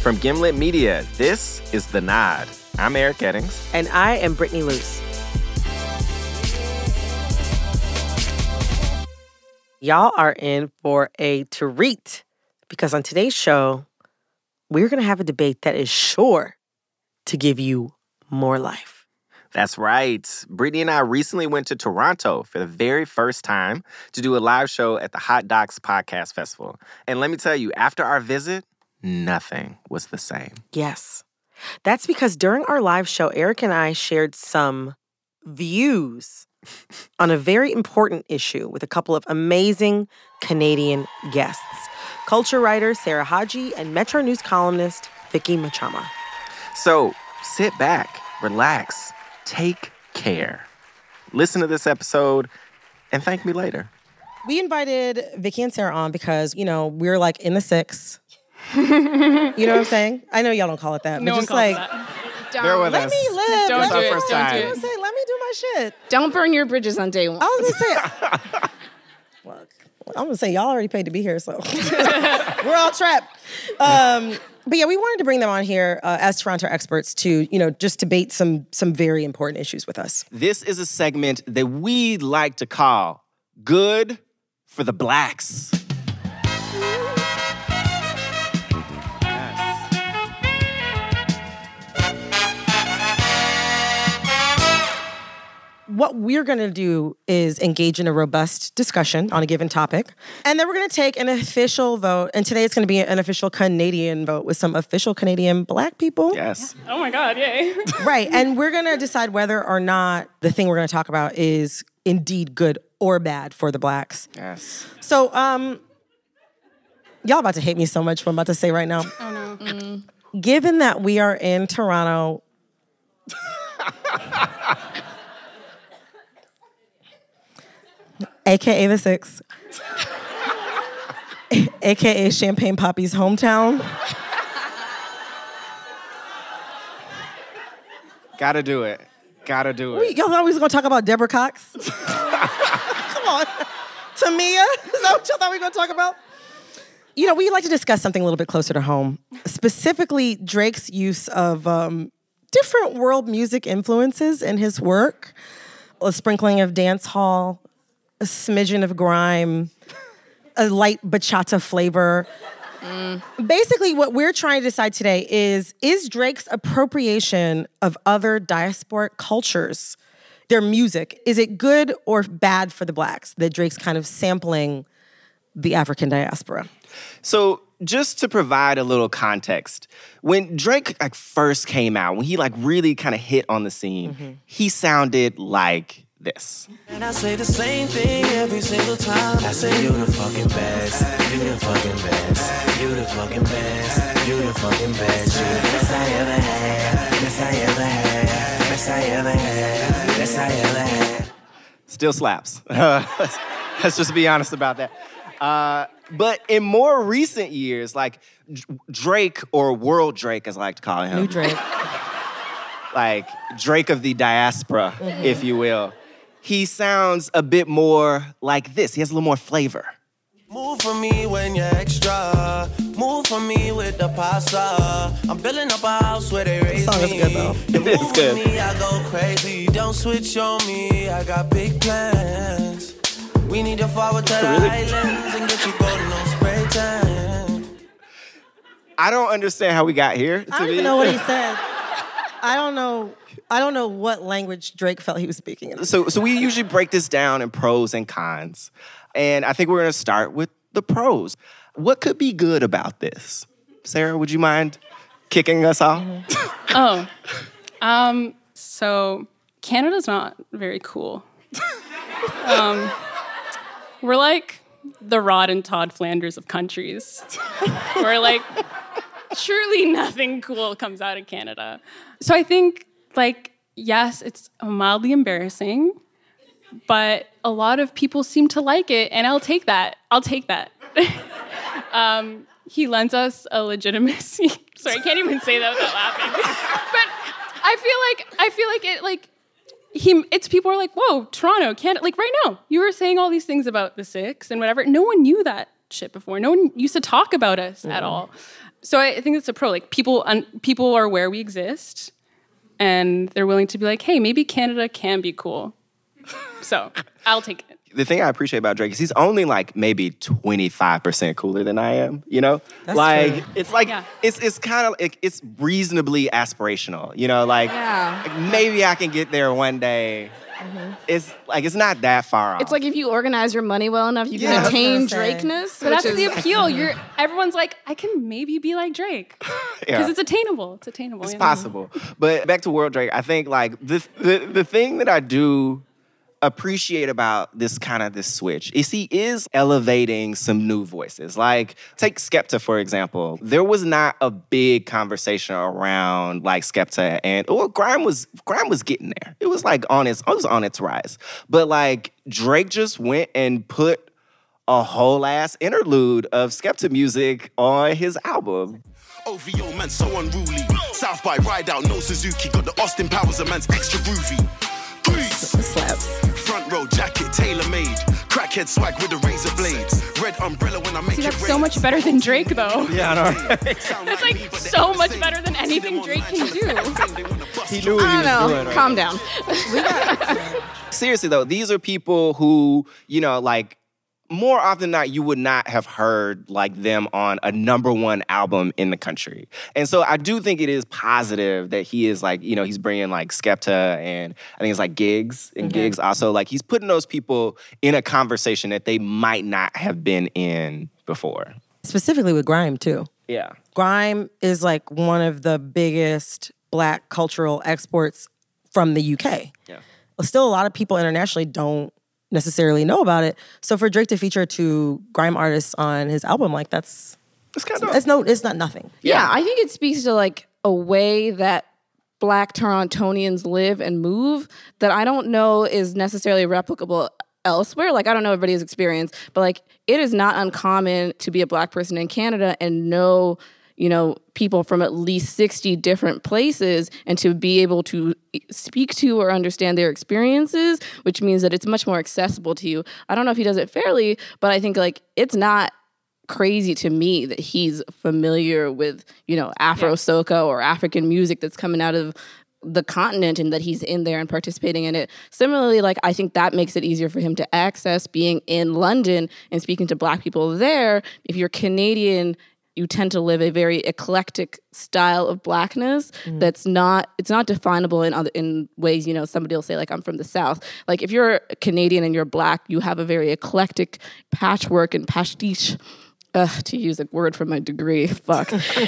From Gimlet Media, this is The Nod. I'm Eric Eddings. And I am Brittany Luce. Y'all are in for a treat because on today's show, we're going to have a debate that is sure to give you more life. That's right. Brittany and I recently went to Toronto for the very first time to do a live show at the Hot Docs Podcast Festival. And let me tell you, after our visit, nothing was the same. Yes. That's because during our live show, Eric and I shared some views on a very important issue with a couple of amazing Canadian guests culture writer Sarah Hagi and Metro News columnist Vicky Mochama. So sit back, relax, take care. Listen to this episode and thank me later. We invited Vicky and Sarah on because, you know, we're like in the six. You know what I'm saying? I know y'all don't call it that, no but just like Bear with let us. me live. Don't let do me, it. first Don't time. do it. was saying, let me do my shit. Don't burn your bridges on day one. I was gonna say, look, I'm gonna say y'all already paid to be here, so we're all trapped. Um, but yeah, we wanted to bring them on here uh, as Toronto experts to, you know, just debate some some very important issues with us. This is a segment that we like to call Good for the Blacks. What we're gonna do is engage in a robust discussion on a given topic, and then we're gonna take an official vote. And today it's gonna be an official Canadian vote with some official Canadian Black people. Yes. oh my God, yay. Right. And we're going to decide whether or not the thing we're going to talk about is indeed good or bad for the blacks. Yes. So, um, y'all about to hate me so much what I'm about to say right now. oh no. Given that we are in Toronto, aka the Six, aka Champagne Papi's hometown. Gotta do it. Gotta do it. Y'all thought we was gonna talk about Deborah Cox? Come on. Tamia? Is that what y'all thought we were gonna talk about? You know, we'd like to discuss something a little bit closer to home, specifically Drake's use of um, different world music influences in his work. A sprinkling of dance hall, a smidgen of grime, a light bachata flavor. Basically, what we're trying to decide today is is Drake's appropriation of other diasporic cultures, their music, is it good or bad for the blacks that Drake's kind of sampling the African diaspora? So, just to provide a little context, when Drake like first came out, when he like really kind of hit on the scene, mm-hmm. he sounded like this. And I say the same thing every single time. I say you the fucking best, you the fucking best, you the fucking best, you the fucking best, you the best I ever had, best I ever had, best I ever had, best I ever had. Still slaps. Let's just be honest about that. Uh, but in more recent years, like Drake or World Drake, as I like to call him, New Drake. like Drake of the diaspora, if you will, he sounds a bit more like this. He has a little more flavor. Move for me when you're extra. Move for me with the pasta. I'm building up a house where they raise song is good, though. You It is good. me, I go crazy. Don't switch on me. I got big plans. We need to forward to the islands and get you golden on spray tan. I don't understand how we got here. I don't even know what he said. I don't know. I don't know what language Drake felt he was speaking in. so, so we usually break this down in pros and cons. And I think we're gonna start with the pros. What could be good about this? Sarah, would you mind kicking us off? Oh. Um, so Canada's not very cool. um, we're like the Rod and Todd Flanders of countries. we're like truly nothing cool comes out of Canada. So I think like yes, it's mildly embarrassing, but a lot of people seem to like it, and I'll take that. I'll take that. um, he lends us a legitimacy. Sorry, I can't even say that without laughing. but I feel like I feel like it like he it's people are like, whoa, Toronto, Canada. Like right now, you were saying all these things about the six and whatever. No one knew that shit before. No one used to talk about us at all. So I I think it's a pro. Like people, un- people are where we exist, and they're willing to be like, hey, maybe Canada can be cool. So I'll take it. the thing I appreciate about Drake is he's only like maybe 25% cooler than I am, you know? like true. it's like Yeah. it's it's kind of like it's reasonably aspirational, you know, like, Yeah. like, maybe I can get there one day. Mm-hmm. It's like it's not that far off. It's like if you organize your money well enough, you Yeah, can attain gonna. Drakeness. But that's which the appeal. You're everyone's like, I can maybe be like Drake because Yeah. it's attainable. It's attainable. It's you know? possible. But back to World Drake, I think like the, the the thing that I do appreciate about this kind of this switch is he is elevating some new voices. Like take Skepta for example. There was not a big conversation around like Skepta and well Grime was Grime was getting there. It was like on its it was on its rise. But like Drake just went and put a whole ass interlude of Skepta music on his album. OVO man so unruly. South by ride out, no Suzuki. Got the Austin Powers, a man's extra groovy. Grease. Slaps. Front row jacket, tailor made. Crackhead swag with the razor blades. Red umbrella when I make See, it that's so much better than Drake, though. Yeah, I know. That's like so much better than anything Drake can do. he knew what I he was don't know. doing. right? Calm down. seriously though, these are people who, you know, like more often than not, you would not have heard like them on a number one album in the country. And so I do think it is positive that he is like, you know, he's bringing like Skepta and I think it's like Giggs and mm-hmm. Giggs also. Like he's putting those people in a conversation that they might not have been in before. Specifically with grime too. Yeah. Grime is like one of the biggest black cultural exports from the UK. Yeah. Still, a lot of people internationally don't necessarily know about it. So for Drake to feature two grime artists on his album, like that's It's kind of it's no, it's not nothing. Yeah, I think it speaks to like a way that black Torontonians live and move that I don't know is necessarily replicable elsewhere. Like I don't know everybody's experience, but like it is not uncommon to be a black person in Canada and know, you know, people from at least 60 different places and to be able to speak to or understand their experiences, which means that it's much more accessible to you. I don't know if he does it fairly, but I think like it's not crazy to me that he's familiar with you know Afro soca or African music that's coming out of the continent and that he's in there and participating in it. Similarly, like I think that makes it easier for him to access being in London and speaking to black people there. If you're Canadian, you tend to live a very eclectic style of blackness that's not it's not definable in other in ways you know somebody will say like I'm from the south like if you're Canadian and you're black you have a very eclectic patchwork and pastiche uh, to use a word from my degree, fuck,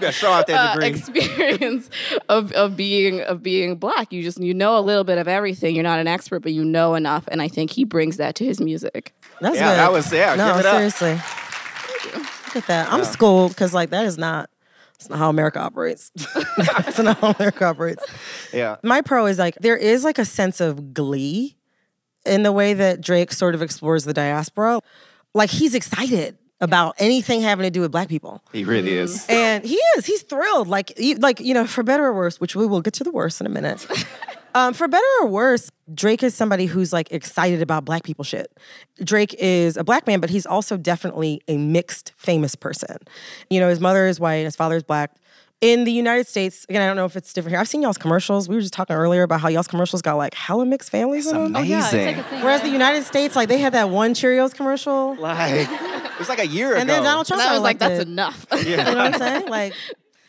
Yeah, show out that uh, degree. experience of, of being of being black. You just you know a little bit of everything. You're not an expert, but you know enough, and I think he brings that to his music. That's Yeah, good. that was- yeah, No, give it up. At that. I'm schooled because like that is not. It's not how America operates. That's not how America operates. yeah. My pro is like there is like a sense of glee in the way that Drake sort of explores the diaspora. Like he's excited about anything having to do with black people. He really is. And he is. He's thrilled. Like, he, like you know, for better or worse, which we will get to the worst in a minute. um, for better or worse, Drake is somebody who's like excited about black people shit. Drake is a black man, but he's also definitely a mixed famous person. You know, his mother is white, his father is black. In the United States, again, I don't know if it's different here. I've seen y'all's commercials. We were just talking earlier about how y'all's commercials got like hella mixed families in them. Oh, yeah, it's Amazing. like a thing. Whereas the United States, like they had that one Cheerios commercial, Like it was like a year and ago. And then Donald Trump And I was like, elected. that's enough. Yeah. You know what I'm saying? Like,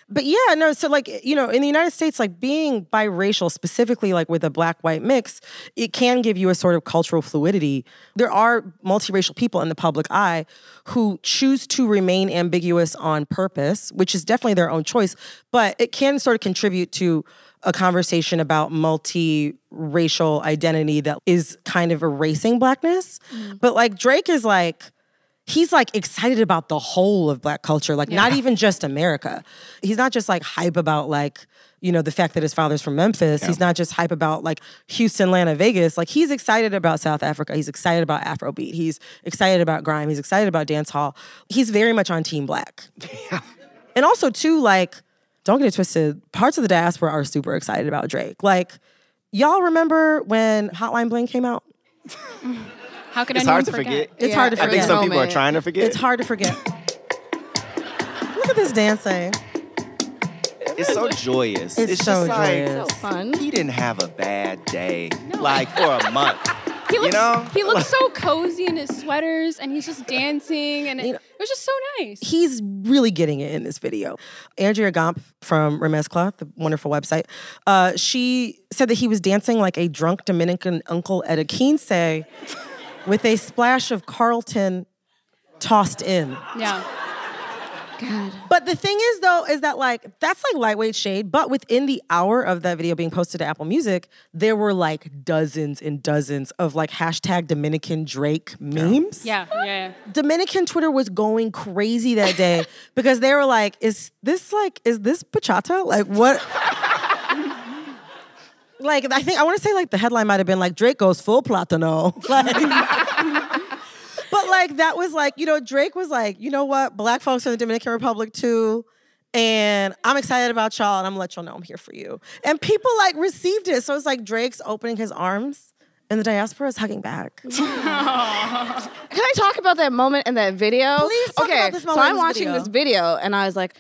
but yeah, no. So like, you know, in the United States, like being biracial, specifically like with a black-white mix, it can give you a sort of cultural fluidity. There are multiracial people in the public eye who choose to remain ambiguous on purpose, which is definitely their own choice. But it can sort of contribute to a conversation about multi-racial identity that is kind of erasing blackness. Mm. But like Drake is like he's like excited about the whole of black culture, like not even just America. He's not just like hype about like, you know, the fact that his father's from Memphis. He's not just hype about like Houston, Atlanta, Vegas. Like he's excited about South Africa. He's excited about Afrobeat. He's excited about grime. He's excited about dance hall. He's very much on team black. And also too, like, don't get it twisted, parts of the diaspora are super excited about Drake. Like, y'all remember when Hotline Bling came out? How could It's anyone hard to forget? forget. It's Yeah, hard to forget. I think some people are trying to forget. It's hard to forget. Look at this dancing. It's so joyous. It's so just like joyous. So fun. he didn't have a bad day, like for a month. He looks, know? he looks so cozy in his sweaters, and he's just dancing, and it, You know- it was just so nice. He's really getting it in this video. Andrea Gompf from Remezcla, the wonderful website, uh, she said that he was dancing like a drunk Dominican uncle at a quince with a splash of Carlton tossed in. yeah. God. But the thing is, though, is that like that's like lightweight shade. But within the hour of that video being posted to Apple Music, there were like dozens and dozens of like hashtag Dominican Drake memes. Yeah, yeah, yeah. Dominican Twitter was going crazy that day because they were like, "Is this like, is this bachata? Like what?" Like I think I want to say like the headline might have been like Drake goes full platano. Like, but like that was like you know Drake was like, you know what, black folks in the Dominican Republic too. And I'm excited about y'all, and I'm gonna let y'all know I'm here for you. And people like received it. So it's like Drake's opening his arms, and the diaspora is hugging back. Can I talk about that moment in that video? Please talk okay, about this so moment in I'm this watching video. this video and I was like,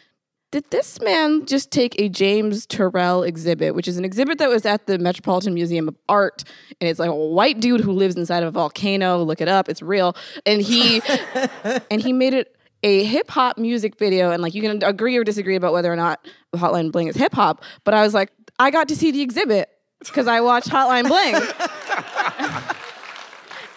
did this man just take a James Turrell exhibit, which is an exhibit that was at the Metropolitan Museum of Art, and it's like a white dude who lives inside of a volcano. Look it up; it's real. And he and he made it a hip hop music video, and like you can agree or disagree about whether or not Hotline Bling is hip hop. But I was like, I got to see the exhibit because I watched Hotline Bling.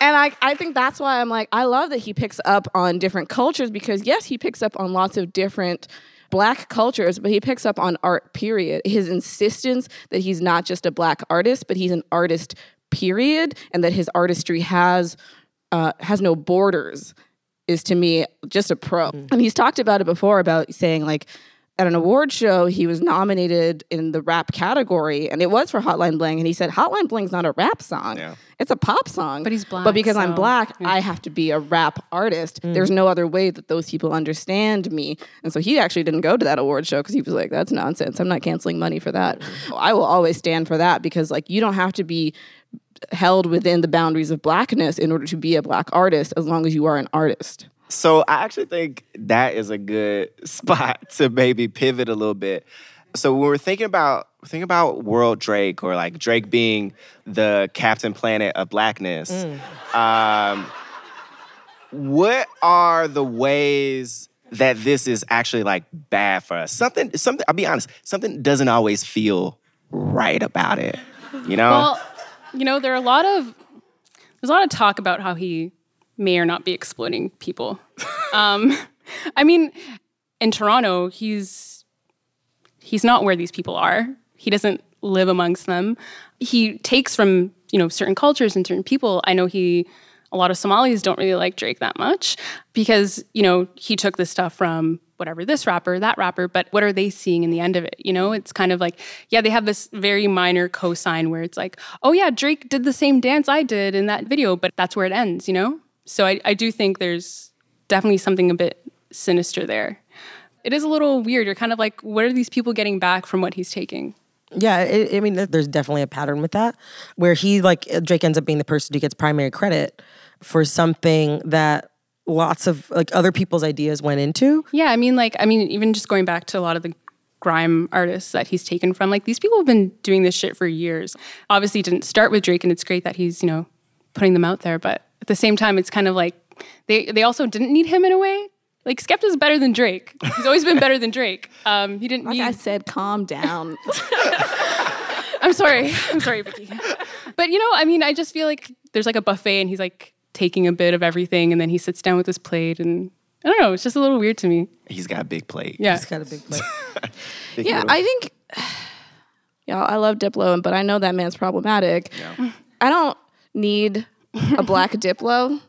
And I, I think that's why I'm like, I love that he picks up on different cultures because, yes, he picks up on lots of different black cultures, but he picks up on art, period. His insistence that he's not just a black artist, but he's an artist, period, and that his artistry has uh, has no borders is to me just a pro. And he's talked about it before about saying, like, at an award show, he was nominated in the rap category, and it was for Hotline Bling. And he said, Hotline Bling's not a rap song. Yeah. It's a pop song. But he's black, But because I'm black, yeah. I have to be a rap artist. Mm. There's no other way that those people understand me. And so he actually didn't go to that award show because he was like, that's nonsense. I'm not canceling money for that. Mm. I will always stand for that because, like, you don't have to be held within the boundaries of blackness in order to be a black artist as long as you are an artist. So I actually think that is a good spot to maybe pivot a little bit. So when we're thinking about think about World Drake or like Drake being the Captain Planet of blackness, um, what are the ways that this is actually like bad for us? Something, something. I'll be honest. Something doesn't always feel right about it. You know? Well, you know, there are a lot of there's a lot of talk about how he may or not be exploiting people. um, I mean, in Toronto, he's he's not where these people are. He doesn't live amongst them. He takes from you know certain cultures and certain people. I know he a lot of Somalis don't really like Drake that much because you know he took this stuff from whatever this rapper, that rapper, but what are they seeing in the end of it? You know, it's kind of like, yeah, they have this very minor cosign where it's like, oh yeah, Drake did the same dance I did in that video, but that's where it ends, you know? So I, I do think there's definitely something a bit sinister there. It is a little weird. You're kind of like, what are these people getting back from what he's taking? Yeah, it, I mean, there's definitely a pattern with that, where he like Drake ends up being the person who gets primary credit for something that lots of like other people's ideas went into. Yeah, I mean, like, I mean, even just going back to a lot of the grime artists that he's taken from, like, these people have been doing this shit for years. Obviously, it didn't start with Drake, and it's great that he's, you know, putting them out there. But at the same time, it's kind of like they they also didn't need him in a way. Like, Skepta's better than Drake. He's always been better than Drake. Um, he didn't Like need. I said, calm down. I'm sorry. I'm sorry, Vicky. But you know, I mean, I just feel like there's like a buffet, and he's like taking a bit of everything, and then he sits down with his plate, and I don't know. It's just a little weird to me. He's got a big plate. Yeah. It's got a big plate. Think yeah, he I think. Yeah, I love Diplo, but I know that man's problematic. Yeah. I don't need a black Diplo.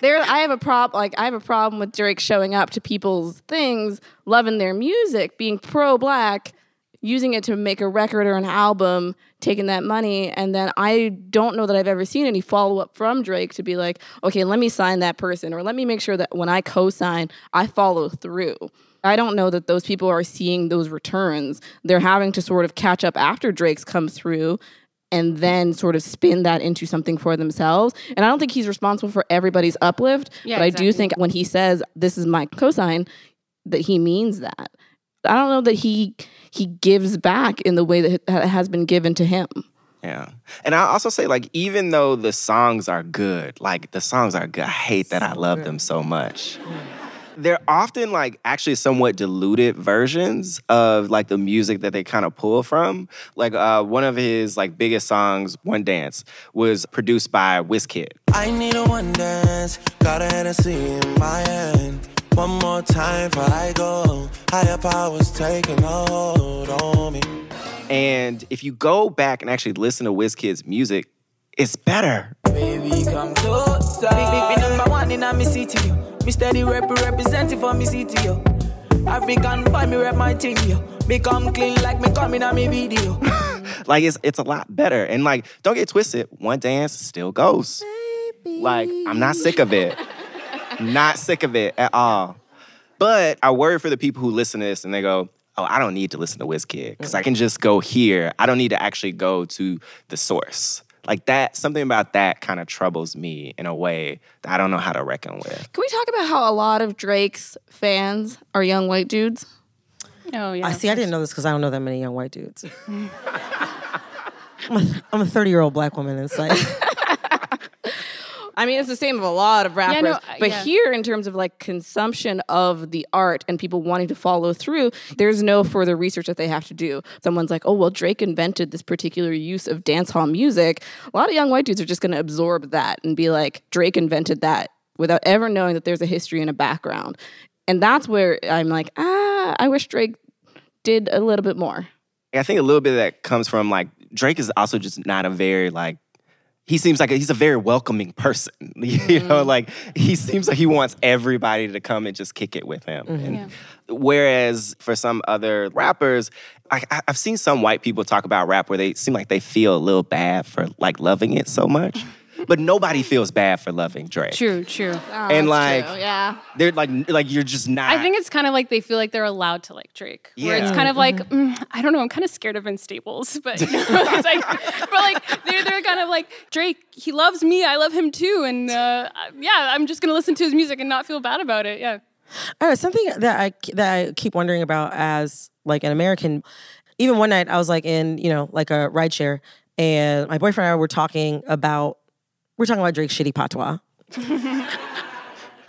there, I have a prob like I have a problem with Drake showing up to people's things, loving their music, being pro-black, using it to make a record or an album, taking that money, and then I don't know that I've ever seen any follow-up from Drake to be like, okay, let me sign that person, or let me make sure that when I co-sign, I follow through. I don't know that those people are seeing those returns. They're having to sort of catch up after Drake's come through and then sort of spin that into something for themselves. And I don't think he's responsible for everybody's uplift, Yeah, but I do think when he says this is my cosign, that he means that. I don't know that he he gives back in the way that it has been given to him. Yeah. And I also say, like, even though the songs are good, like, the songs are good. I hate that I love them so much. They're often, like, actually somewhat diluted versions of, like, the music that they kind of pull from. Like, uh, one of his, like, biggest songs, One Dance, was produced by Wizkid. I need a one dance, got a Hennessy in my hand. One more time before I go. Higher powers taking a hold on me. And if you go back and actually listen to Wizkid's music, it's better. Baby, come closer. Big, big, big number one in me city. Me steady rep representing for me city, yo. African boy, me rep my team, yo. Me come clean like me coming on me video. Like it's it's a lot better. And like, don't get twisted, one dance still goes. Like, I'm not sick of it. not sick of it at all. But I worry for the people who listen to this and they go, Oh, I don't need to listen to Wizkid because I can just go here. I don't need to actually go to the source. Like that, something about that kind of troubles me in a way that I don't know how to reckon with. Can we talk about how a lot of Drake's fans are young white dudes? Oh yeah. I see. I didn't know this because I don't know that many young white dudes. I'm a- I'm a 30 year old black woman. It's like I mean, it's the same of a lot of rappers. no, uh, but yeah. here, in terms of like consumption of the art and people wanting to follow through, there's no further research that they have to do. Someone's like, oh, well, Drake invented this particular use of dance hall music. A lot of young white dudes are just going to absorb that and be like, Drake invented that without ever knowing that there's a history and a background. And that's where I'm like, ah, I wish Drake did a little bit more. I think a little bit of that comes from like Drake is also just not a very like he seems like a, he's a very welcoming person. You know, mm-hmm. like he seems like he wants everybody to come and just kick it with him. Mm-hmm. And Whereas for some other rappers, I, I- I've seen some white people talk about rap where they seem like they feel a little bad for like loving it so much, mm-hmm. But nobody feels bad for loving Drake. True, true. And like yeah. they're like like you're just not. I think it's kind of like they feel like they're allowed to like Drake. Yeah. Where it's kind of like, mm, I don't know, I'm kind of scared of Vince Staples, but it's like, but like they're they're kind of like Drake. He loves me, I love him too, and uh, yeah, I'm just gonna listen to his music and not feel bad about it. Yeah. All right, something that I that I keep wondering about as like an American. Even one night, I was like in you know like a ride share, and my boyfriend and I were talking about we're talking about Drake's shitty patois.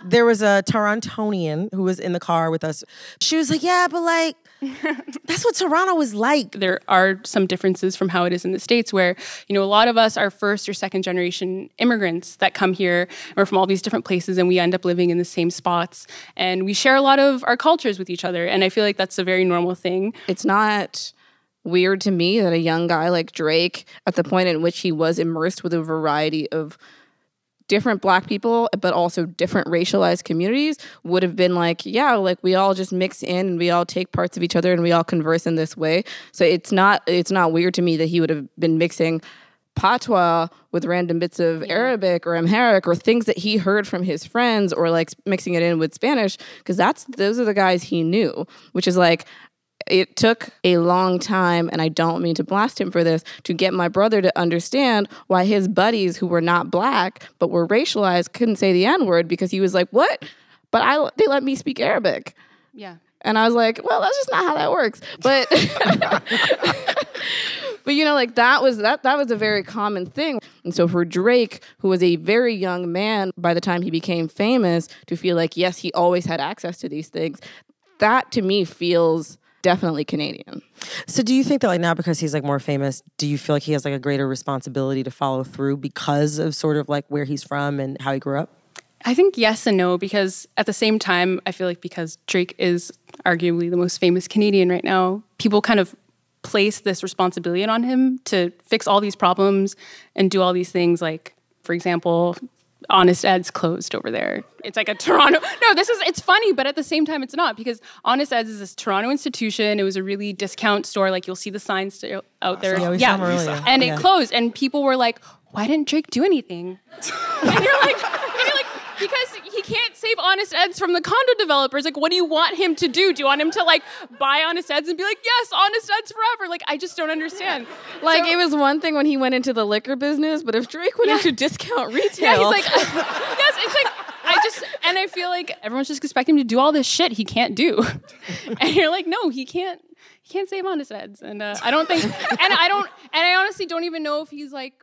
there was a Torontonian who was in the car with us. She was like, "Yeah, but like that's what Toronto was like." there are some differences from how it is in the states where you know a lot of us are first or second generation immigrants that come here and we're from all these different places and we end up living in the same spots and we share a lot of our cultures with each other and i feel like that's a very normal thing it's not weird to me that a young guy like Drake, at the point in which he was immersed with a variety of different black people, but also different racialized communities, would have been like, yeah, like we all just mix in and we all take parts of each other and we all converse in this way. So it's not it's not weird to me that he would have been mixing patois with random bits of Arabic or Amharic or things that he heard from his friends or like mixing it in with Spanish because that's those are the guys he knew, which is like it took a long time, and I don't mean to blast him for this, to get my brother to understand why his buddies who were not black but were racialized couldn't say the N word because he was like, "What?" But I they let me speak Arabic. yeah And I was like, well, that's just not how that works. But but you know, like that was that that was a very common thing. And so for Drake, who was a very young man by the time he became famous, to feel like yes, he always had access to these things, that to me feels definitely Canadian. So do you think that like now because he's like more famous, do you feel like he has like a greater responsibility to follow through because of sort of like where he's from and how he grew up? I think yes and no because at the same time, I feel like because Drake is arguably the most famous Canadian right now, people kind of place this responsibility on him to fix all these problems and do all these things. Like, for example, Honest Ed's closed over there. It's like a Toronto. No, this is it's funny, but at the same time, it's not because Honest Ed's is this Toronto institution. It was a really discount store. Like you'll see the signs still out there. Yeah, we saw 'em earlier. and Yeah. it closed, and people were like, "Why didn't Drake do anything?" and you're like, and you're like, because he can't save Honest Ed's from the condo developers. Like, what do you want him to do? Do you want him to like buy Honest Ed's and be like, yes, Honest Ed's forever? Like, I just don't understand. Like So- it was one thing when he went into the liquor business, but if Drake went Yeah. into discount retail, Yeah, he's like, yes, it's like, I just, and I feel like everyone's just expecting him to do all this shit he can't do. And you're like, no, he can't, he can't save honest eds. And uh, I don't think, and I don't, and I honestly don't even know if he's like,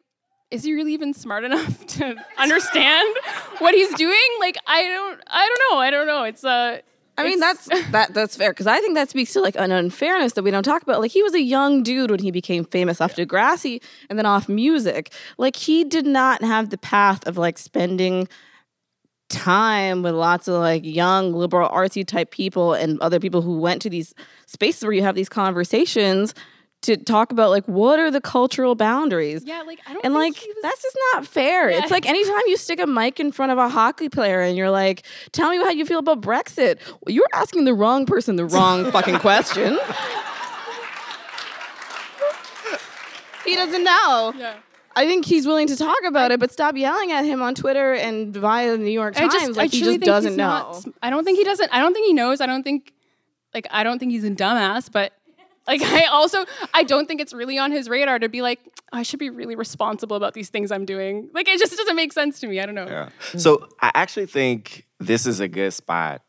is he really even smart enough to understand what he's doing? Like, I don't, I don't know. I don't know. It's, uh, I mean, that's that that's fair because I think that speaks to like an unfairness that we don't talk about. Like he was a young dude when he became famous off Degrassi and then off music. Like he did not have the path of like spending time with lots of like young liberal artsy type people and other people who went to these spaces where you have these conversations to talk about like what are the cultural boundaries. yeah, like, I don't And like was- that's just not fair. Yeah. It's like anytime you stick a mic in front of a hockey player and you're like, "Tell me how you feel about Brexit." Well, you're asking the wrong person the wrong fucking question. he doesn't know. yeah. I think he's willing to talk about it, but stop yelling at him on Twitter and via the New York Times just, like he just doesn't know. not I don't think he doesn't. I don't think he knows. I don't think, like, I don't think he's a dumbass. But, like, I also, I don't think it's really on his radar to be like, I should be really responsible about these things I'm doing. Like, it just doesn't make sense to me. I don't know. Yeah. So I actually think this is a good spot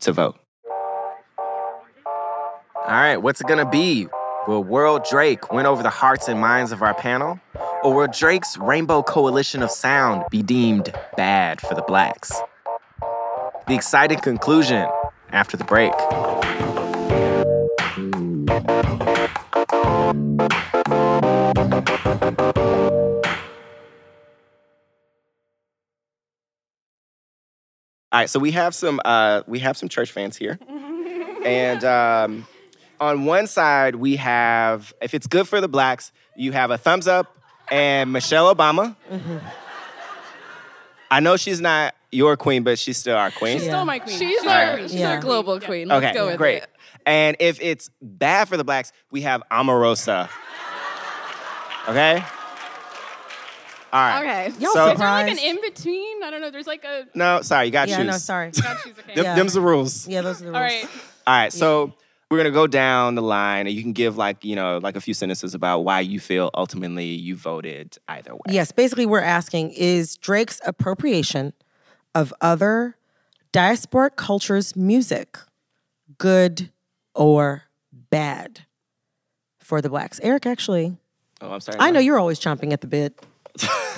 to vote. All right, what's it gonna be? Will World Drake win over the hearts and minds of our panel? Or will Drake's Rainbow Coalition of Sound be deemed bad for the blacks? The exciting conclusion after the break. All right, so we have some uh, we have some church fans here, and um, on one side we have if it's good for the blacks, you have a thumbs up and Michelle Obama. I know she's not your queen, but she's still our queen. She's still my queen. She's still our, my queen. she's Yeah. our global Yeah. queen. Let's okay, go with great. it. And if it's bad for the blacks, we have Omarosa. Okay. All right. Okay. Y'all So- Is there like an in between? I don't know. There's like a. No, sorry, you got to Yeah, choose. no, sorry. Got choose, okay. Them- Yeah. Them's the rules. Yeah, those are the rules. All right. All right, so we're gonna go down the line, and you can give like you know like a few sentences about why you feel ultimately you voted either way. Yes, basically, we're asking is Drake's appropriation of other diasporic cultures' music good or bad for the blacks? Eric, actually, Oh, I'm sorry. I know you're always chomping at the bit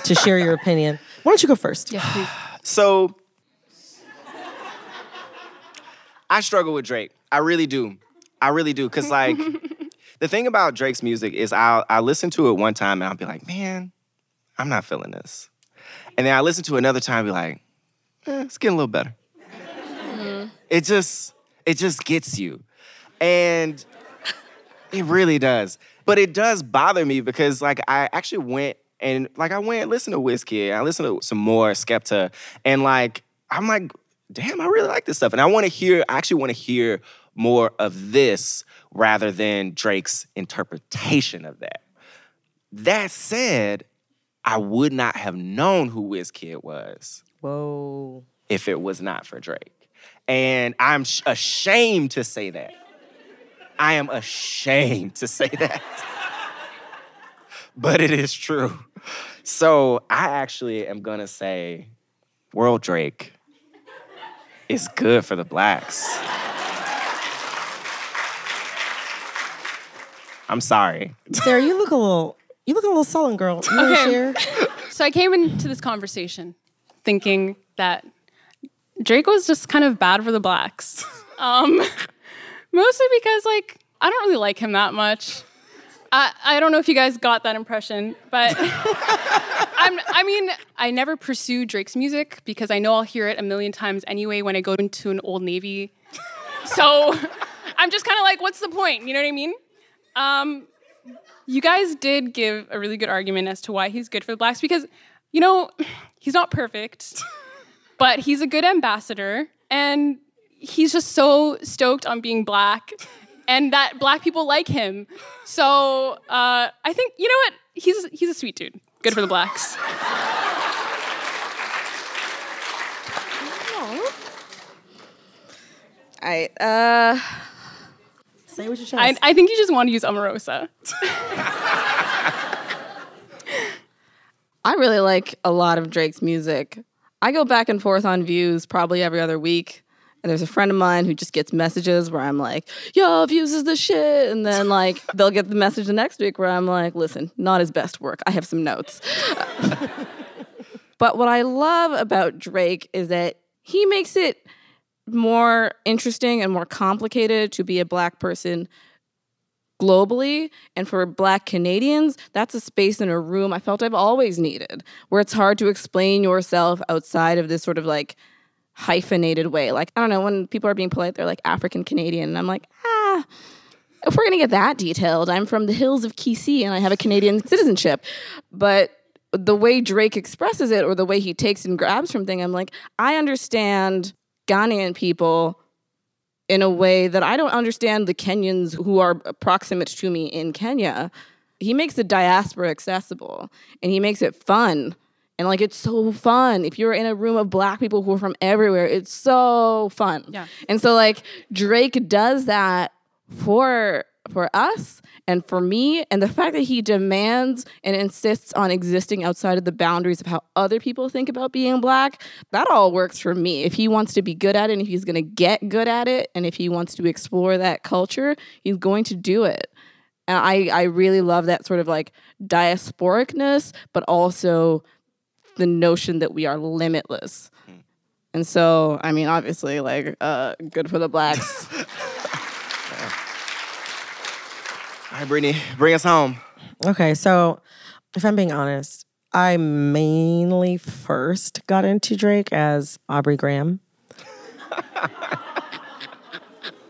to share your opinion. Why don't you go first? Yes, please. So I struggle with Drake. I really do. I really do. Cause like the thing about Drake's music is I'll I listen to it one time and I'll be like, man, I'm not feeling this. And then I listen to it another time and be like, eh, it's getting a little better. It just, it just gets you. And it really does. But it does bother me because like I actually went and like I went and listened to Wizkid. I listened to some more Skepta. And like I'm like, damn, I really like this stuff. And I want to hear, I actually want to hear more of this rather than Drake's interpretation of that. That said, I would not have known who Wizkid was Whoa. if it was not for Drake. And I'm sh- ashamed to say that. I am ashamed to say that. but it is true. So I actually am gonna say World Drake is good for the blacks. I'm sorry. Sarah, you look a little, you look a little sullen, girl. You Okay. share? So I came into this conversation thinking that Drake was just kind of bad for the blacks. Um, mostly because like I don't really like him that much. I, I don't know if you guys got that impression, but I'm, I mean, I never pursue Drake's music because I know I'll hear it a million times anyway when I go into an Old Navy. So I'm just kind of like, what's the point? You know what I mean? Um, you guys did give a really good argument as to why he's good for the blacks because, you know, he's not perfect, but he's a good ambassador. And he's just so stoked on being black and that black people like him. So uh, I think, you know what? He's, he's a sweet dude. Good for the blacks. All right. Uh, Say what you I, I think you just want to use Omarosa. I really like a lot of Drake's music. I go back and forth on views probably every other week. And there's a friend of mine who just gets messages where I'm like, yo, views is the shit. And then like they'll get the message the next week where I'm like, listen, not his best work. I have some notes. but what I love about Drake is that he makes it more interesting and more complicated to be a black person globally and for black Canadians, that's a space in a room I felt I've always needed, where it's hard to explain yourself outside of this sort of like hyphenated way. Like, I don't know, when people are being polite, they're like African Canadian. And I'm like, ah, if we're gonna get that detailed, I'm from the hills of Kisii and I have a Canadian citizenship. But the way Drake expresses it or the way he takes and grabs from thing, I'm like, I understand Ghanaian people in a way that I don't understand the Kenyans who are proximate to me in Kenya. He makes the diaspora accessible and he makes it fun. And like it's so fun. If you're in a room of black people who are from everywhere, it's so fun. Yeah. And so like Drake does that for for us and for me and the fact that he demands and insists on existing outside of the boundaries of how other people think about being black that all works for me. If he wants to be good at it and if he's going to get good at it and if he wants to explore that culture he's going to do it. And i i really love that sort of like diasporicness but also the notion that we are limitless. And so i mean obviously like uh good for the blacks All right, Brittany, bring us home. Okay, so if I'm being honest, I mainly first got into Drake as Aubrey Graham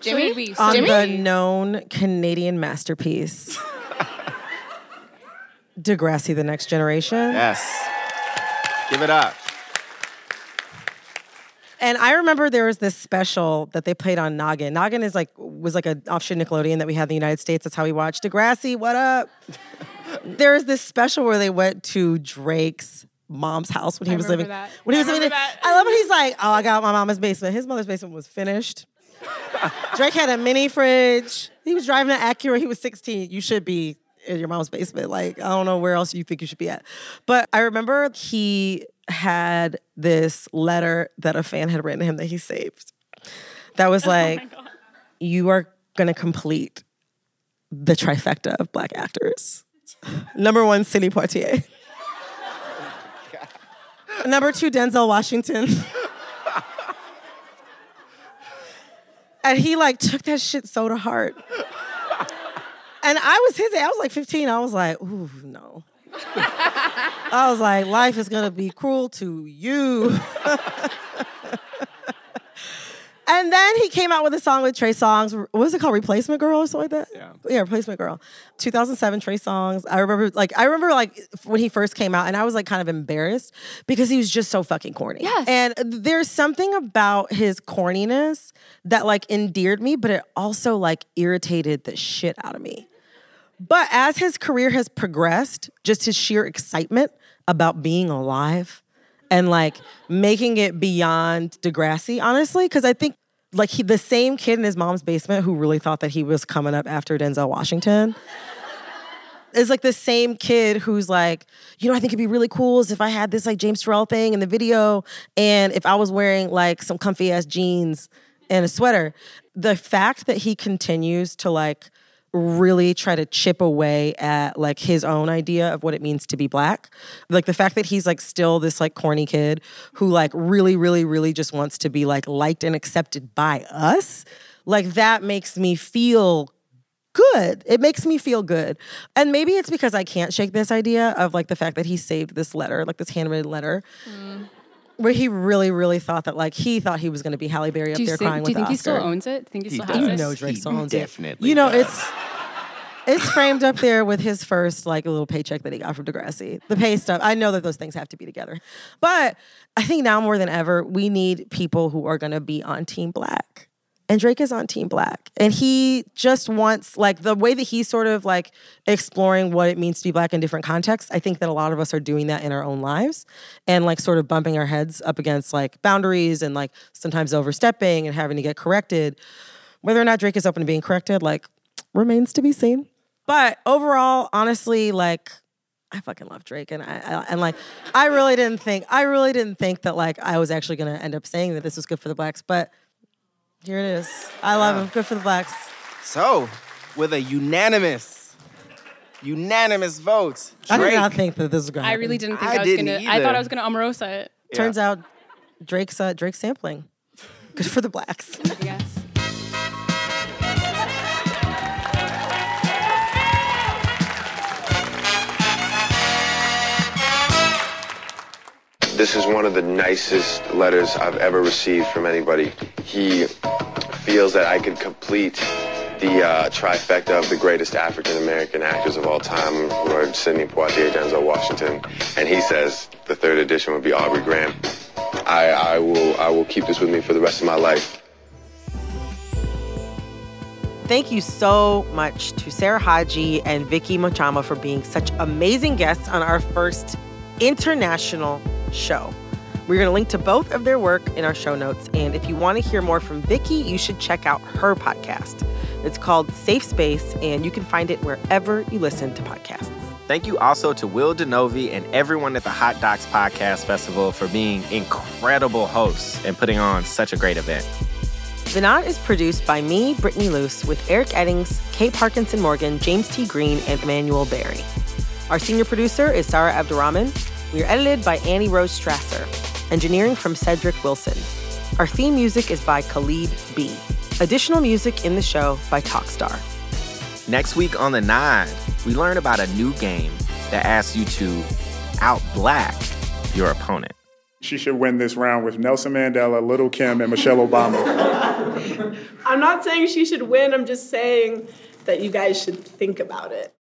Jimmy? on Jimmy? the known Canadian masterpiece, Degrassi: The Next Generation. Yes. Give it up. And I remember there was this special that they played on Noggin. Noggin is like was like a offshoot Nickelodeon that we had in the United States. That's how we watched Degrassi. What up? There's this special where they went to Drake's mom's house when he I was living. that. When he I was living, that. I love when he's like, "Oh, I got my mama's basement. His mother's basement was finished." Drake had a mini fridge. He was driving an Acura. He was 16. You should be in your mom's basement. Like, I don't know where else you think you should be at. But I remember he had this letter that a fan had written to him that he saved. That was oh like, you are gonna complete the trifecta of black actors. Number one, Sidney Poitier. Number two, Denzel Washington. and he like took that shit so to heart. And I was his. I was like 15. I was like, ooh, no. I was like, life is gonna be cruel to you. And then he came out with a song with Trey Songz. What was it called? Replacement Girl or something like that? Yeah. Yeah, Replacement Girl. 2007 Trey Songz. I remember like I remember like when he first came out and I was like kind of embarrassed because he was just so fucking corny. Yes. And there's something about his corniness that like endeared me, but it also like irritated the shit out of me. But as his career has progressed, just his sheer excitement about being alive and like making it beyond Degrassi, honestly, because I think like he, the same kid in his mom's basement who really thought that he was coming up after Denzel Washington is like the same kid who's like, you know, I think it'd be really cool is if I had this like James Turrell thing in the video and if I was wearing like some comfy ass jeans and a sweater. The fact that he continues to like really try to chip away at like his own idea of what it means to be black. Like the fact that he's like still this like corny kid who like really, really, really just wants to be like liked and accepted by us. Like that makes me feel good. It makes me feel good. And maybe it's because I can't shake this idea of like the fact that he saved this letter, like this handwritten letter. Mm. Where he really, really thought that, like, he thought he was going to be Halle Berry up Do you, there think, crying do you with think the he still Oscar. owns it? Think he still has You it? know Drake still owns it. definitely You know, does. it's it's framed up there with his first like little paycheck that he got from Degrassi. The pay stuff. I know that those things have to be together. But I think now more than ever, we need people who are gonna be on Team Black. And Drake is on Team Black. And he just wants, like, the way that he's sort of like exploring what it means to be Black in different contexts. I think that a lot of us are doing that in our own lives and, like, sort of bumping our heads up against, like, boundaries and, like, sometimes overstepping and having to get corrected. Whether or not Drake is open to being corrected, like, remains to be seen. But overall, honestly, like, I fucking love Drake, and I, I and like I really didn't think I really didn't think that like I was actually gonna end up saying that this was good for the blacks, but here it is. I love him. Good for the blacks. So, with a unanimous, unanimous vote, I did Drake- not think that this was gonna. I really didn't think I I, was gonna. I thought I was gonna Omarosa it. Turns out Drake's uh, Drake's sampling. Good for the blacks. This is one of the nicest letters I've ever received from anybody. He feels that I could complete the uh, trifecta of the greatest African American actors of all time, who are Sidney Poitier, Denzel Washington, and he says the third edition would be Aubrey Graham. I, I will I will keep this with me for the rest of my life. Thank you so much to Sarah Hagi and Vicky Mochama for being such amazing guests on our first international show. We're going to link to both of their work in our show notes. And if you want to hear more from Vicky, you should check out her podcast. It's called Safe Space, and you can find it wherever you listen to podcasts. Thank you also to Will Denovi and everyone at the Hot Docs Podcast Festival for being incredible hosts and putting on such a great event. The Nod is produced by me, Brittany Luce, with Eric Eddings, Kate Parkinson Morgan, James T. Green, and Emmanuel Barry. Our senior producer is Sarah Abdurrahman. We are edited by Annie Rose Strasser. Engineering from Cedric Wilson. Our theme music is by Khalid B. Additional music in the show by Talkstar. Next week on The Nine, we learn about a new game that asks you to out black your opponent. She should win this round with Nelson Mandela, Little Kim, and Michelle Obama. I'm not saying she should win, I'm just saying that you guys should think about it.